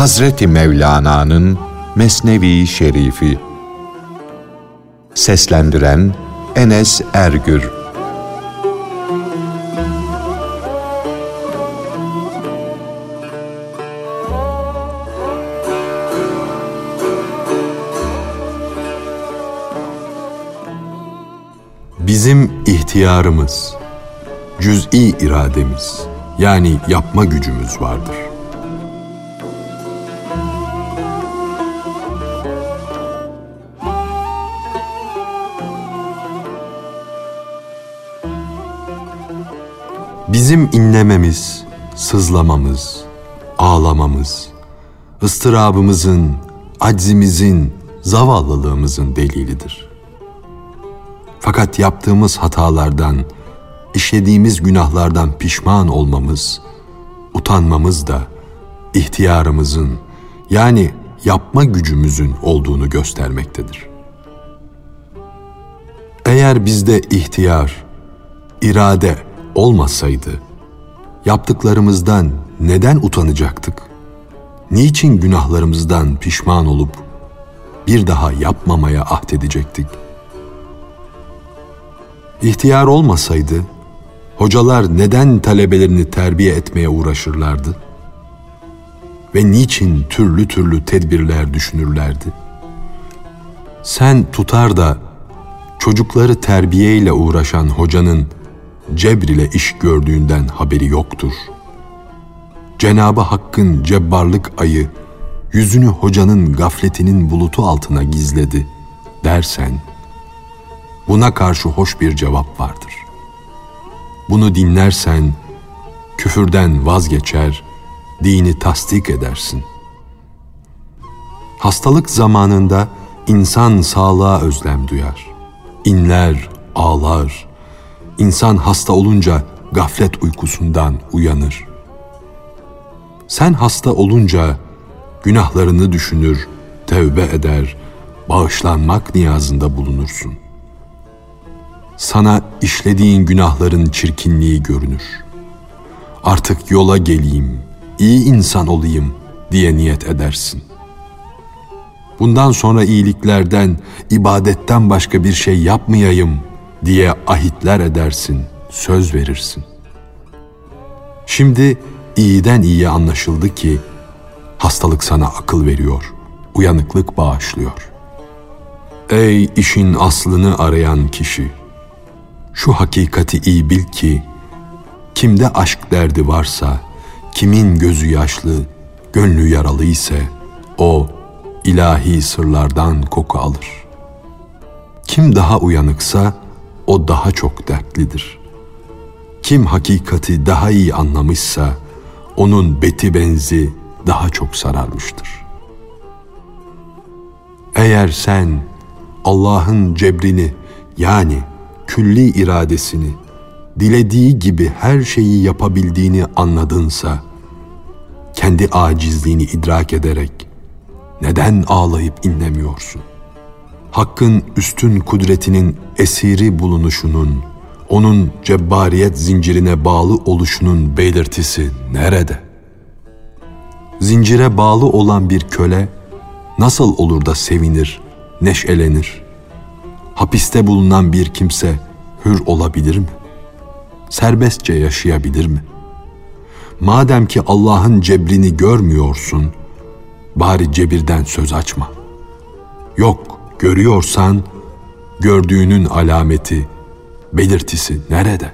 Hazreti Mevlana'nın Mesnevi Şerifi Seslendiren Enes Ergür Bizim ihtiyarımız, cüz'i irademiz yani yapma gücümüz vardır. Bizim inlememiz, sızlamamız, ağlamamız, ıstırabımızın, aczimizin, zavallılığımızın delilidir. Fakat yaptığımız hatalardan, işlediğimiz günahlardan pişman olmamız, utanmamız da ihtiyarımızın yani yapma gücümüzün olduğunu göstermektedir. Eğer bizde ihtiyar, irade olmasaydı, yaptıklarımızdan neden utanacaktık? Niçin günahlarımızdan pişman olup bir daha yapmamaya ahdedecektik? İhtiyar olmasaydı, hocalar neden talebelerini terbiye etmeye uğraşırlardı? Ve niçin türlü türlü tedbirler düşünürlerdi? Sen tutar da çocukları terbiyeyle uğraşan hocanın cebr ile iş gördüğünden haberi yoktur. Cenabı Hakk'ın cebbarlık ayı yüzünü hocanın gafletinin bulutu altına gizledi dersen, buna karşı hoş bir cevap vardır. Bunu dinlersen küfürden vazgeçer, dini tasdik edersin. Hastalık zamanında insan sağlığa özlem duyar. İnler, ağlar. İnsan hasta olunca gaflet uykusundan uyanır. Sen hasta olunca günahlarını düşünür, tevbe eder, bağışlanmak niyazında bulunursun.'' sana işlediğin günahların çirkinliği görünür. Artık yola geleyim, iyi insan olayım diye niyet edersin. Bundan sonra iyiliklerden, ibadetten başka bir şey yapmayayım diye ahitler edersin, söz verirsin. Şimdi iyiden iyiye anlaşıldı ki hastalık sana akıl veriyor, uyanıklık bağışlıyor. Ey işin aslını arayan kişi! Şu hakikati iyi bil ki, kimde aşk derdi varsa, kimin gözü yaşlı, gönlü yaralı ise, o ilahi sırlardan koku alır. Kim daha uyanıksa, o daha çok dertlidir. Kim hakikati daha iyi anlamışsa, onun beti benzi daha çok sararmıştır. Eğer sen Allah'ın cebrini yani külli iradesini, dilediği gibi her şeyi yapabildiğini anladınsa, kendi acizliğini idrak ederek neden ağlayıp inlemiyorsun? Hakkın üstün kudretinin esiri bulunuşunun, onun cebbariyet zincirine bağlı oluşunun belirtisi nerede? Zincire bağlı olan bir köle nasıl olur da sevinir, neşelenir?'' hapiste bulunan bir kimse hür olabilir mi? Serbestçe yaşayabilir mi? Madem ki Allah'ın cebrini görmüyorsun, bari cebirden söz açma. Yok, görüyorsan gördüğünün alameti, belirtisi nerede?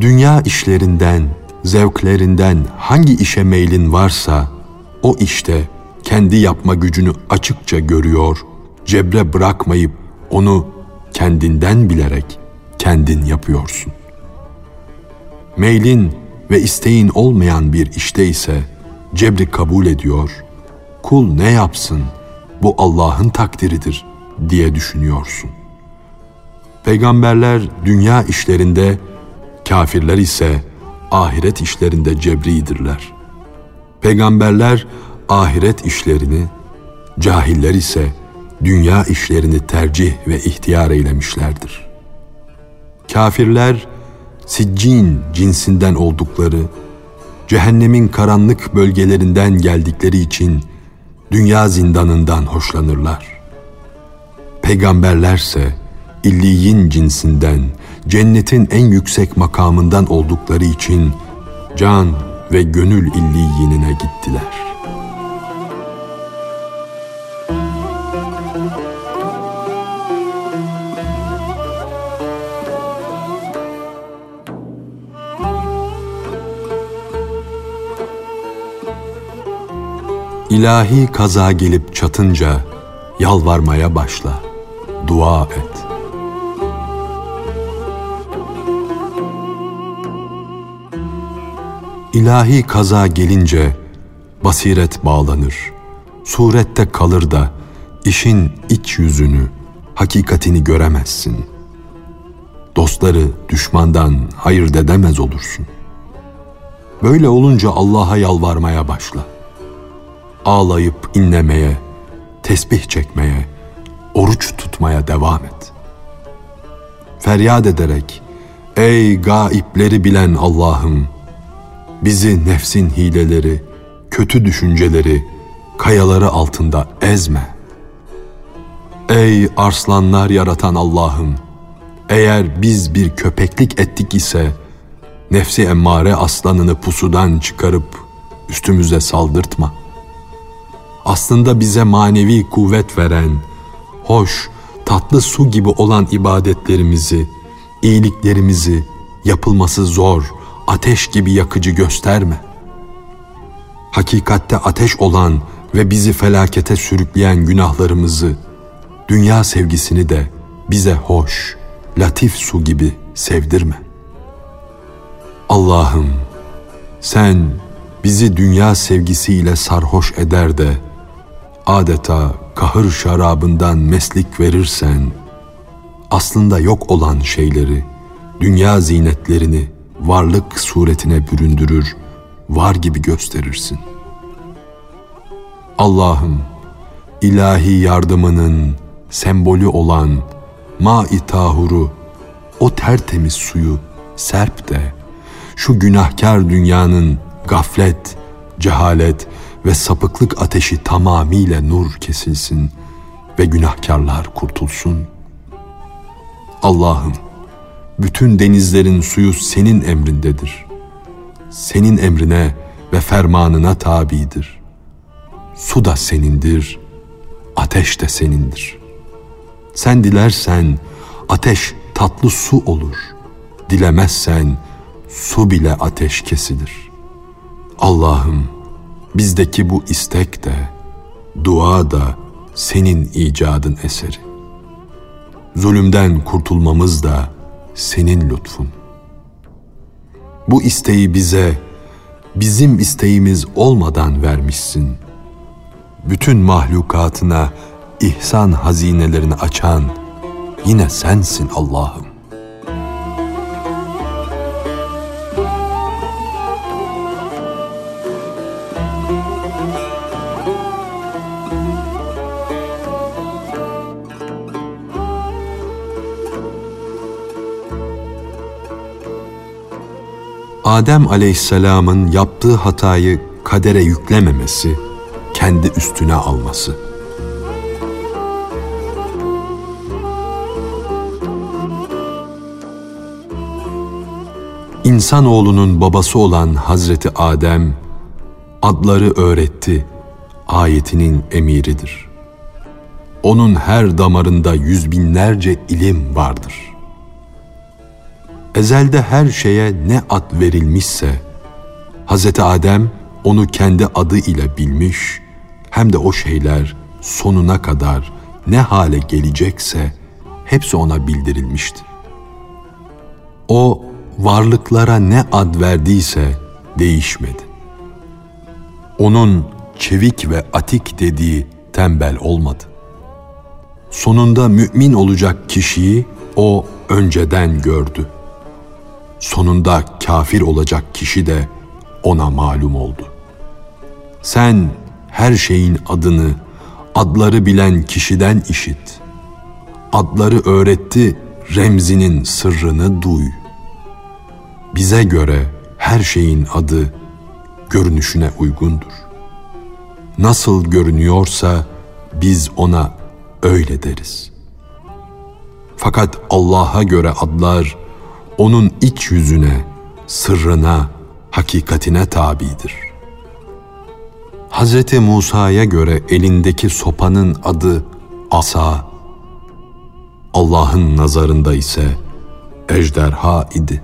Dünya işlerinden, zevklerinden hangi işe meylin varsa o işte kendi yapma gücünü açıkça görüyor cebre bırakmayıp onu kendinden bilerek kendin yapıyorsun. Meylin ve isteğin olmayan bir işte ise cebri kabul ediyor, kul ne yapsın bu Allah'ın takdiridir diye düşünüyorsun. Peygamberler dünya işlerinde, kafirler ise ahiret işlerinde cebridirler. Peygamberler ahiret işlerini, cahiller ise dünya işlerini tercih ve ihtiyar eylemişlerdir. Kafirler siccin cinsinden oldukları, cehennemin karanlık bölgelerinden geldikleri için dünya zindanından hoşlanırlar. Peygamberlerse illiyin cinsinden, cennetin en yüksek makamından oldukları için can ve gönül illiyinine gittiler.'' İlahi kaza gelip çatınca yalvarmaya başla, dua et. İlahi kaza gelince basiret bağlanır, surette kalır da işin iç yüzünü, hakikatini göremezsin. Dostları düşmandan hayır dedemez olursun. Böyle olunca Allah'a yalvarmaya başla ağlayıp inlemeye, tesbih çekmeye, oruç tutmaya devam et. Feryat ederek, ey gaipleri bilen Allah'ım, bizi nefsin hileleri, kötü düşünceleri, kayaları altında ezme. Ey arslanlar yaratan Allah'ım, eğer biz bir köpeklik ettik ise, nefsi emmare aslanını pusudan çıkarıp üstümüze saldırtma.'' Aslında bize manevi kuvvet veren, hoş, tatlı su gibi olan ibadetlerimizi, iyiliklerimizi yapılması zor, ateş gibi yakıcı gösterme. Hakikatte ateş olan ve bizi felakete sürükleyen günahlarımızı, dünya sevgisini de bize hoş, latif su gibi sevdirme. Allah'ım sen bizi dünya sevgisiyle sarhoş eder de adeta kahır şarabından meslik verirsen, aslında yok olan şeyleri, dünya zinetlerini varlık suretine büründürür, var gibi gösterirsin. Allah'ım, ilahi yardımının sembolü olan ma-i tahuru, o tertemiz suyu serp de, şu günahkar dünyanın gaflet, cehalet ve sapıklık ateşi tamamıyla nur kesilsin ve günahkarlar kurtulsun. Allah'ım, bütün denizlerin suyu senin emrindedir. Senin emrine ve fermanına tabidir. Su da senindir, ateş de senindir. Sen dilersen ateş tatlı su olur. Dilemezsen su bile ateş kesilir. Allah'ım Bizdeki bu istek de, dua da senin icadın eseri. Zulümden kurtulmamız da senin lütfun. Bu isteği bize bizim isteğimiz olmadan vermişsin. Bütün mahlukatına ihsan hazinelerini açan yine sensin Allah'ım. Adem aleyhisselamın yaptığı hatayı kadere yüklememesi, kendi üstüne alması. İnsanoğlunun babası olan Hazreti Adem, adları öğretti, ayetinin emiridir. Onun her damarında yüz binlerce ilim vardır.'' Ezelde her şeye ne ad verilmişse, Hz. Adem onu kendi adı ile bilmiş, hem de o şeyler sonuna kadar ne hale gelecekse hepsi ona bildirilmişti. O varlıklara ne ad verdiyse değişmedi. Onun çevik ve atik dediği tembel olmadı. Sonunda mümin olacak kişiyi o önceden gördü sonunda kafir olacak kişi de ona malum oldu. Sen her şeyin adını, adları bilen kişiden işit. Adları öğretti, remzinin sırrını duy. Bize göre her şeyin adı görünüşüne uygundur. Nasıl görünüyorsa biz ona öyle deriz. Fakat Allah'a göre adlar onun iç yüzüne, sırrına, hakikatine tabidir. Hz. Musa'ya göre elindeki sopanın adı asa, Allah'ın nazarında ise ejderha idi.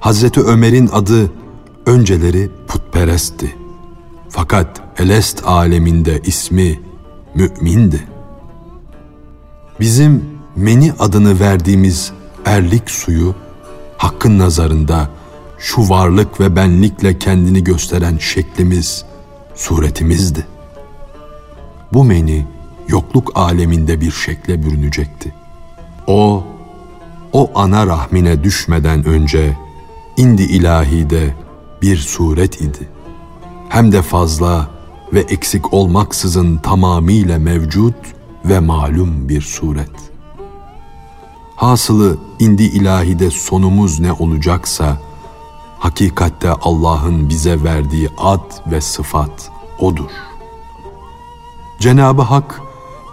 Hazreti Ömer'in adı önceleri putperestti. Fakat Elest aleminde ismi mümindi. Bizim meni adını verdiğimiz erlik suyu hakkın nazarında şu varlık ve benlikle kendini gösteren şeklimiz, suretimizdi. Bu meni yokluk aleminde bir şekle bürünecekti. O, o ana rahmine düşmeden önce indi ilahide bir suret idi. Hem de fazla ve eksik olmaksızın tamamıyla mevcut ve malum bir suret. Hasılı indi ilahide sonumuz ne olacaksa, hakikatte Allah'ın bize verdiği ad ve sıfat odur. Cenabı Hak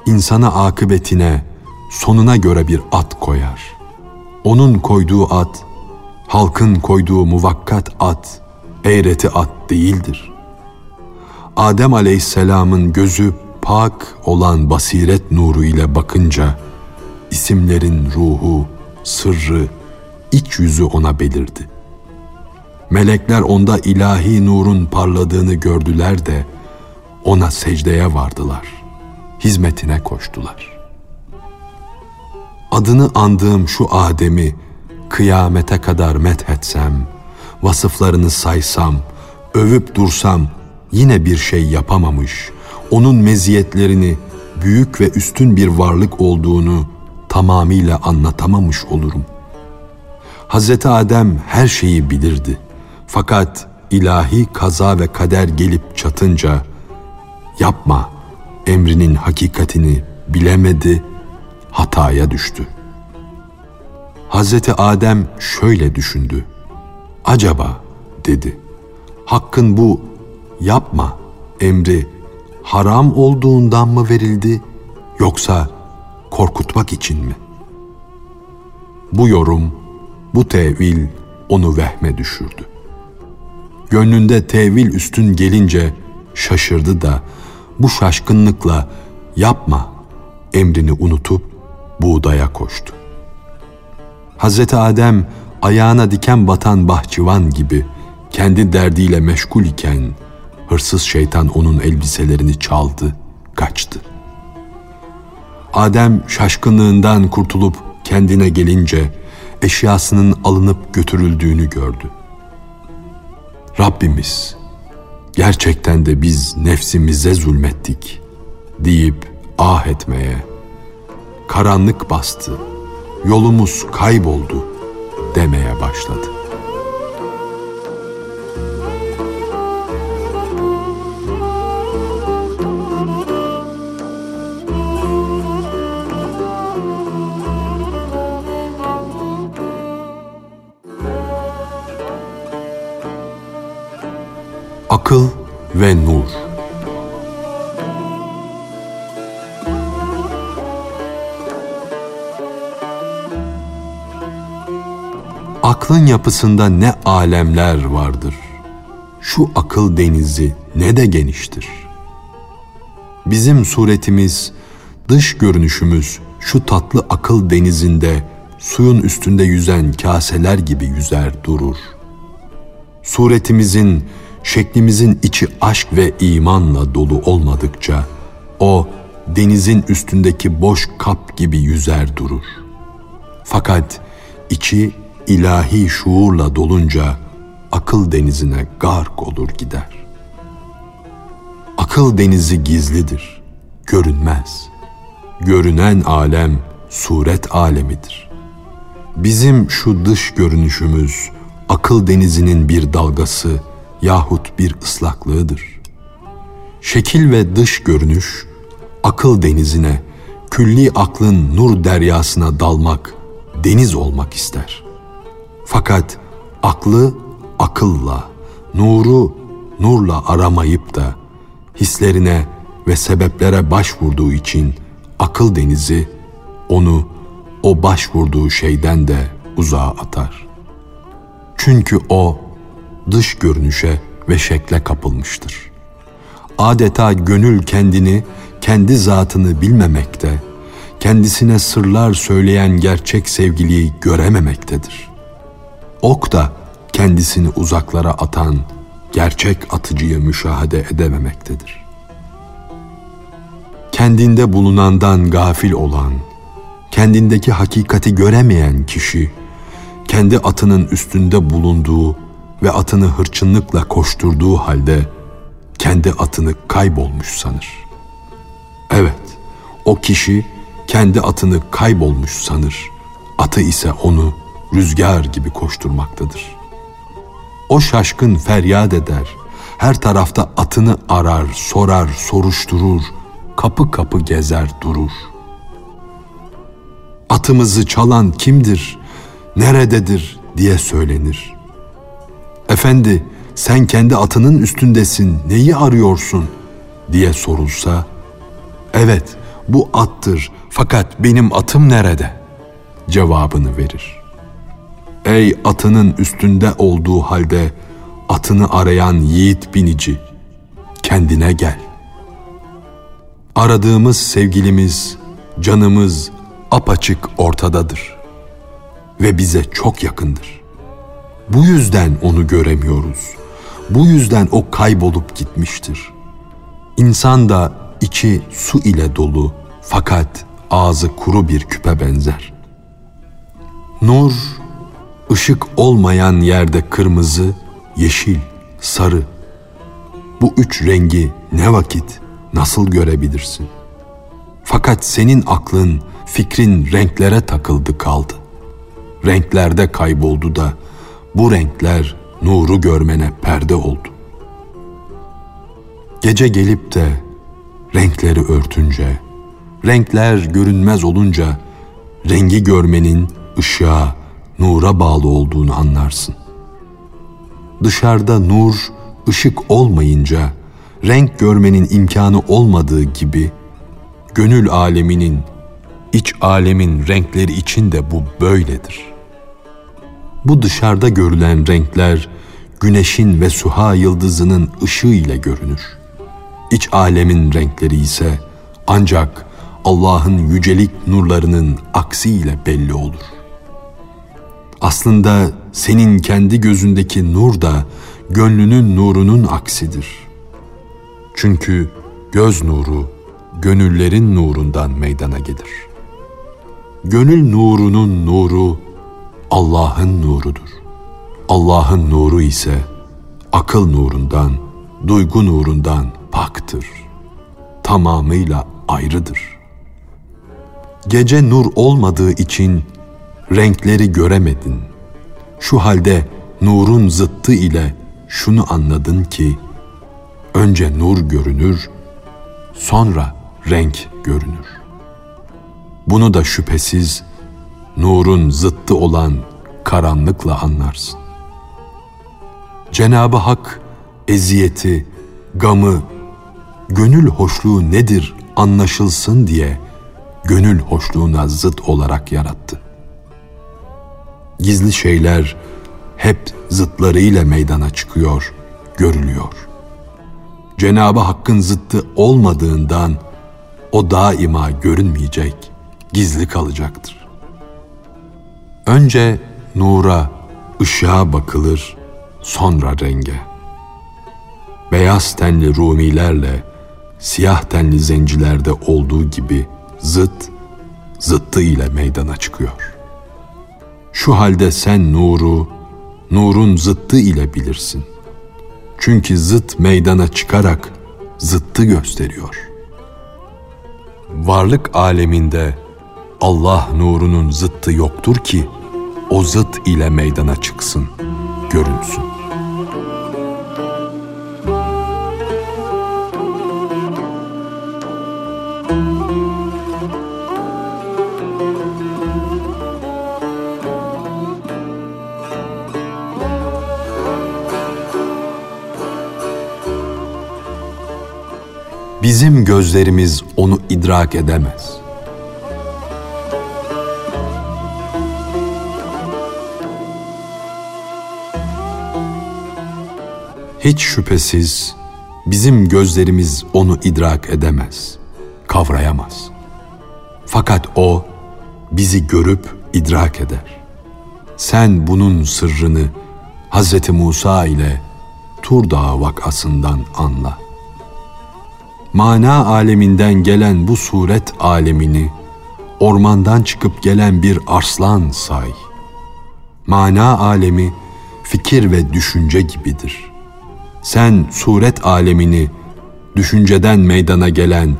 insana akıbetine, sonuna göre bir at koyar. Onun koyduğu at, halkın koyduğu muvakkat at, eğreti at değildir. Adem aleyhisselamın gözü pak olan basiret nuru ile bakınca, isimlerin ruhu, sırrı, iç yüzü ona belirdi. Melekler onda ilahi nurun parladığını gördüler de ona secdeye vardılar. Hizmetine koştular. Adını andığım şu Adem'i kıyamete kadar methetsem, vasıflarını saysam, övüp dursam yine bir şey yapamamış, onun meziyetlerini büyük ve üstün bir varlık olduğunu tamamıyla anlatamamış olurum. Hazreti Adem her şeyi bilirdi. Fakat ilahi kaza ve kader gelip çatınca yapma emrinin hakikatini bilemedi, hataya düştü. Hazreti Adem şöyle düşündü. Acaba dedi. Hakkın bu yapma emri haram olduğundan mı verildi yoksa korkutmak için mi? Bu yorum, bu tevil onu vehme düşürdü. Gönlünde tevil üstün gelince şaşırdı da bu şaşkınlıkla yapma emrini unutup buğdaya koştu. Hazreti Adem ayağına diken batan bahçıvan gibi kendi derdiyle meşgul iken hırsız şeytan onun elbiselerini çaldı, kaçtı. Adem şaşkınlığından kurtulup kendine gelince eşyasının alınıp götürüldüğünü gördü. Rabbimiz, gerçekten de biz nefsimize zulmettik deyip ah etmeye, karanlık bastı, yolumuz kayboldu demeye başladı. Akıl ve Nur Aklın yapısında ne alemler vardır. Şu akıl denizi ne de geniştir. Bizim suretimiz, dış görünüşümüz şu tatlı akıl denizinde suyun üstünde yüzen kaseler gibi yüzer durur. Suretimizin şeklimizin içi aşk ve imanla dolu olmadıkça o denizin üstündeki boş kap gibi yüzer durur. Fakat içi ilahi şuurla dolunca akıl denizine gark olur gider. Akıl denizi gizlidir, görünmez. Görünen alem suret alemidir. Bizim şu dış görünüşümüz akıl denizinin bir dalgası, yahut bir ıslaklığıdır. Şekil ve dış görünüş, akıl denizine, külli aklın nur deryasına dalmak, deniz olmak ister. Fakat aklı akılla, nuru nurla aramayıp da hislerine ve sebeplere başvurduğu için akıl denizi onu o başvurduğu şeyden de uzağa atar. Çünkü o dış görünüşe ve şekle kapılmıştır. Adeta gönül kendini, kendi zatını bilmemekte, kendisine sırlar söyleyen gerçek sevgiliyi görememektedir. Ok da kendisini uzaklara atan gerçek atıcıyı müşahede edememektedir. Kendinde bulunandan gafil olan, kendindeki hakikati göremeyen kişi, kendi atının üstünde bulunduğu ve atını hırçınlıkla koşturduğu halde kendi atını kaybolmuş sanır. Evet, o kişi kendi atını kaybolmuş sanır. Atı ise onu rüzgar gibi koşturmaktadır. O şaşkın feryat eder. Her tarafta atını arar, sorar, soruşturur. Kapı kapı gezer durur. Atımızı çalan kimdir? Nerededir diye söylenir. Efendi sen kendi atının üstündesin neyi arıyorsun diye sorulsa evet bu attır fakat benim atım nerede cevabını verir. Ey atının üstünde olduğu halde atını arayan yiğit binici kendine gel. Aradığımız sevgilimiz, canımız apaçık ortadadır ve bize çok yakındır. Bu yüzden onu göremiyoruz. Bu yüzden o kaybolup gitmiştir. İnsan da içi su ile dolu fakat ağzı kuru bir küpe benzer. Nur, ışık olmayan yerde kırmızı, yeşil, sarı. Bu üç rengi ne vakit, nasıl görebilirsin? Fakat senin aklın, fikrin renklere takıldı kaldı. Renklerde kayboldu da bu renkler nuru görmene perde oldu. Gece gelip de renkleri örtünce, renkler görünmez olunca rengi görmenin ışığa, nura bağlı olduğunu anlarsın. Dışarıda nur, ışık olmayınca renk görmenin imkanı olmadığı gibi gönül aleminin, iç alemin renkleri için de bu böyledir.'' Bu dışarıda görülen renkler güneşin ve suha yıldızının ışığı ile görünür. İç alemin renkleri ise ancak Allah'ın yücelik nurlarının aksiyle belli olur. Aslında senin kendi gözündeki nur da gönlünün nurunun aksidir. Çünkü göz nuru gönüllerin nurundan meydana gelir. Gönül nurunun nuru Allah'ın nurudur. Allah'ın nuru ise akıl nurundan, duygu nurundan paktır. Tamamıyla ayrıdır. Gece nur olmadığı için renkleri göremedin. Şu halde nurun zıttı ile şunu anladın ki önce nur görünür, sonra renk görünür. Bunu da şüphesiz nurun zıttı olan karanlıkla anlarsın. Cenabı Hak eziyeti, gamı, gönül hoşluğu nedir anlaşılsın diye gönül hoşluğuna zıt olarak yarattı. Gizli şeyler hep zıtlarıyla meydana çıkıyor, görülüyor. Cenabı Hakk'ın zıttı olmadığından o daima görünmeyecek, gizli kalacaktır. Önce nura, ışığa bakılır, sonra renge. Beyaz tenli Rumilerle siyah tenli zencilerde olduğu gibi zıt, zıttı ile meydana çıkıyor. Şu halde sen nuru, nurun zıttı ile bilirsin. Çünkü zıt meydana çıkarak zıttı gösteriyor. Varlık aleminde Allah nurunun zıttı yoktur ki o zıt ile meydana çıksın, görünsün. Bizim gözlerimiz onu idrak edemez. Hiç şüphesiz bizim gözlerimiz onu idrak edemez, kavrayamaz. Fakat o bizi görüp idrak eder. Sen bunun sırrını Hz. Musa ile Tur Dağı vakasından anla. Mana aleminden gelen bu suret alemini ormandan çıkıp gelen bir arslan say. Mana alemi fikir ve düşünce gibidir. Sen suret alemini düşünceden meydana gelen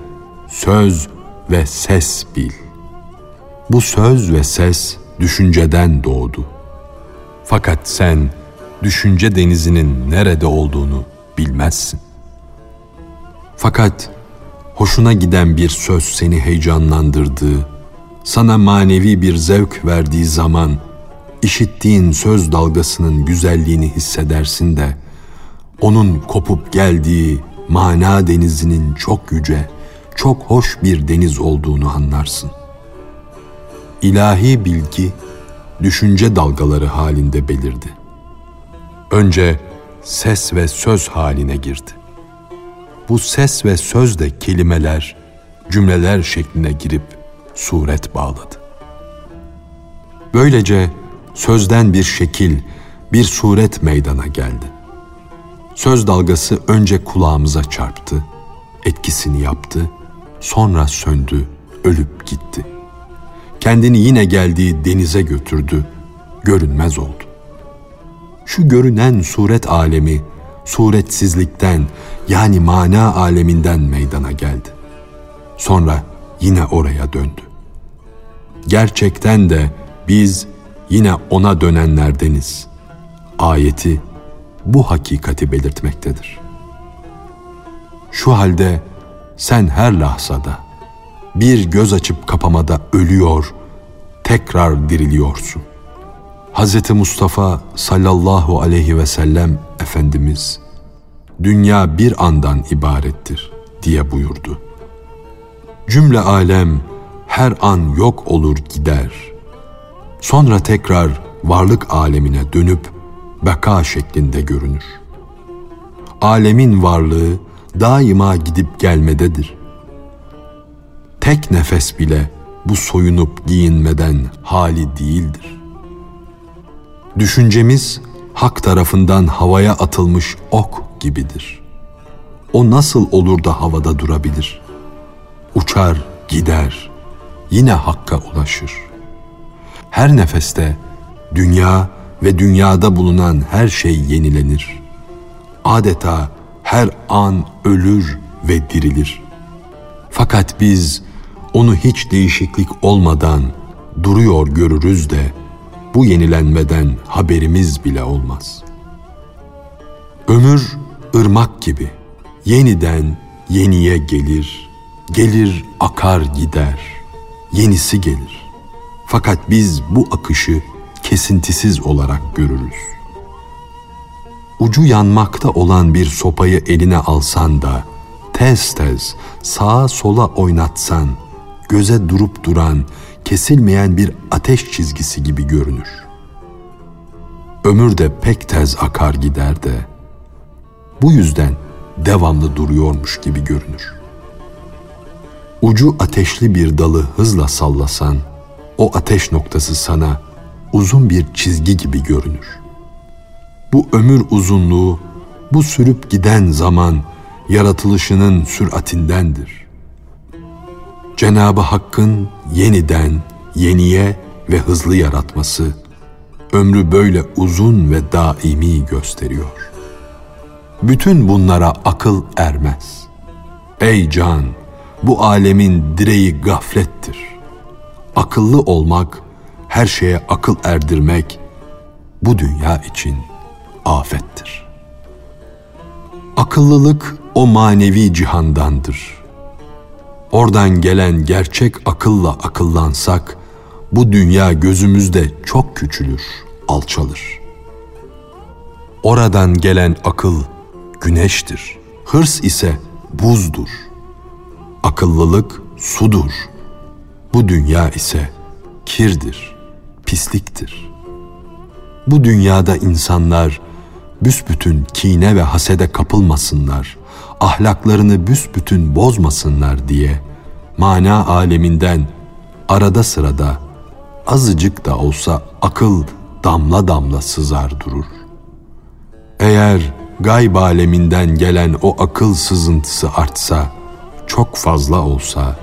söz ve ses bil. Bu söz ve ses düşünceden doğdu. Fakat sen düşünce denizinin nerede olduğunu bilmezsin. Fakat hoşuna giden bir söz seni heyecanlandırdığı, sana manevi bir zevk verdiği zaman işittiğin söz dalgasının güzelliğini hissedersin de onun kopup geldiği mana denizinin çok yüce, çok hoş bir deniz olduğunu anlarsın. İlahi bilgi düşünce dalgaları halinde belirdi. Önce ses ve söz haline girdi. Bu ses ve söz de kelimeler, cümleler şekline girip suret bağladı. Böylece sözden bir şekil, bir suret meydana geldi. Söz dalgası önce kulağımıza çarptı, etkisini yaptı, sonra söndü, ölüp gitti. Kendini yine geldiği denize götürdü, görünmez oldu. Şu görünen suret alemi, suretsizlikten yani mana aleminden meydana geldi. Sonra yine oraya döndü. Gerçekten de biz yine ona dönenlerdeniz. Ayeti bu hakikati belirtmektedir. Şu halde sen her lahzada bir göz açıp kapamada ölüyor, tekrar diriliyorsun. Hz. Mustafa sallallahu aleyhi ve sellem Efendimiz dünya bir andan ibarettir diye buyurdu. Cümle alem her an yok olur gider. Sonra tekrar varlık alemine dönüp beka şeklinde görünür. Alemin varlığı daima gidip gelmededir. Tek nefes bile bu soyunup giyinmeden hali değildir. Düşüncemiz hak tarafından havaya atılmış ok gibidir. O nasıl olur da havada durabilir? Uçar, gider, yine hakka ulaşır. Her nefeste dünya ve dünyada bulunan her şey yenilenir. Adeta her an ölür ve dirilir. Fakat biz onu hiç değişiklik olmadan duruyor görürüz de bu yenilenmeden haberimiz bile olmaz. Ömür ırmak gibi yeniden yeniye gelir, gelir akar gider, yenisi gelir. Fakat biz bu akışı kesintisiz olarak görürüz. Ucu yanmakta olan bir sopayı eline alsan da tez tez sağa sola oynatsan göze durup duran kesilmeyen bir ateş çizgisi gibi görünür. Ömür de pek tez akar gider de bu yüzden devamlı duruyormuş gibi görünür. Ucu ateşli bir dalı hızla sallasan o ateş noktası sana uzun bir çizgi gibi görünür. Bu ömür uzunluğu, bu sürüp giden zaman yaratılışının süratindendir. Cenabı Hakk'ın yeniden, yeniye ve hızlı yaratması ömrü böyle uzun ve daimi gösteriyor. Bütün bunlara akıl ermez. Ey can, bu alemin direği gaflettir. Akıllı olmak her şeye akıl erdirmek bu dünya için afettir. Akıllılık o manevi cihandandır. Oradan gelen gerçek akılla akıllansak bu dünya gözümüzde çok küçülür, alçalır. Oradan gelen akıl güneştir. Hırs ise buzdur. Akıllılık sudur. Bu dünya ise kirdir, pisliktir. Bu dünyada insanlar büsbütün kine ve hasede kapılmasınlar, ahlaklarını büsbütün bozmasınlar diye mana aleminden arada sırada azıcık da olsa akıl damla damla sızar durur. Eğer gayb aleminden gelen o akıl sızıntısı artsa, çok fazla olsa,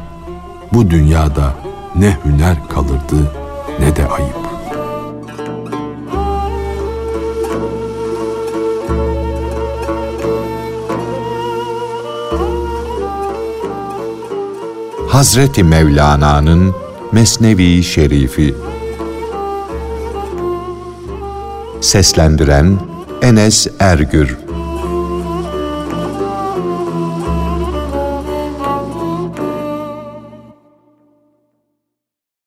bu dünyada ne hüner kalırdı ne de ayıp. Hazreti Mevlana'nın Mesnevi Şerifi Seslendiren Enes Ergür